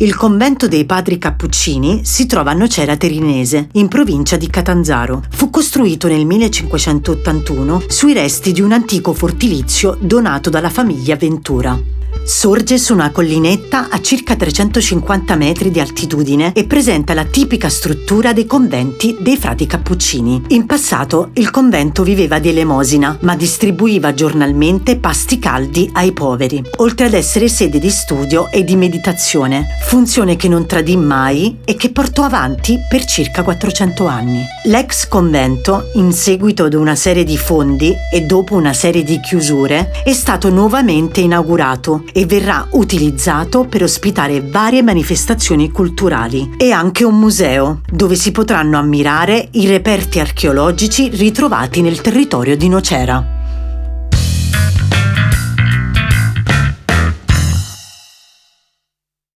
Il convento dei padri Cappuccini si trova a Nocera Terinese, in provincia di Catanzaro. Fu costruito nel 1581 sui resti di un antico fortilizio donato dalla famiglia Ventura. Sorge su una collinetta a circa 350 metri di altitudine e presenta la tipica struttura dei conventi dei frati cappuccini. In passato il convento viveva di elemosina, ma distribuiva giornalmente pasti caldi ai poveri, oltre ad essere sede di studio e di meditazione, funzione che non tradì mai e che portò avanti per circa 400 anni. L'ex convento, in seguito ad una serie di fondi e dopo una serie di chiusure, è stato nuovamente inaugurato e verrà utilizzato per ospitare varie manifestazioni culturali e anche un museo dove si potranno ammirare i reperti archeologici ritrovati nel territorio di Nocera.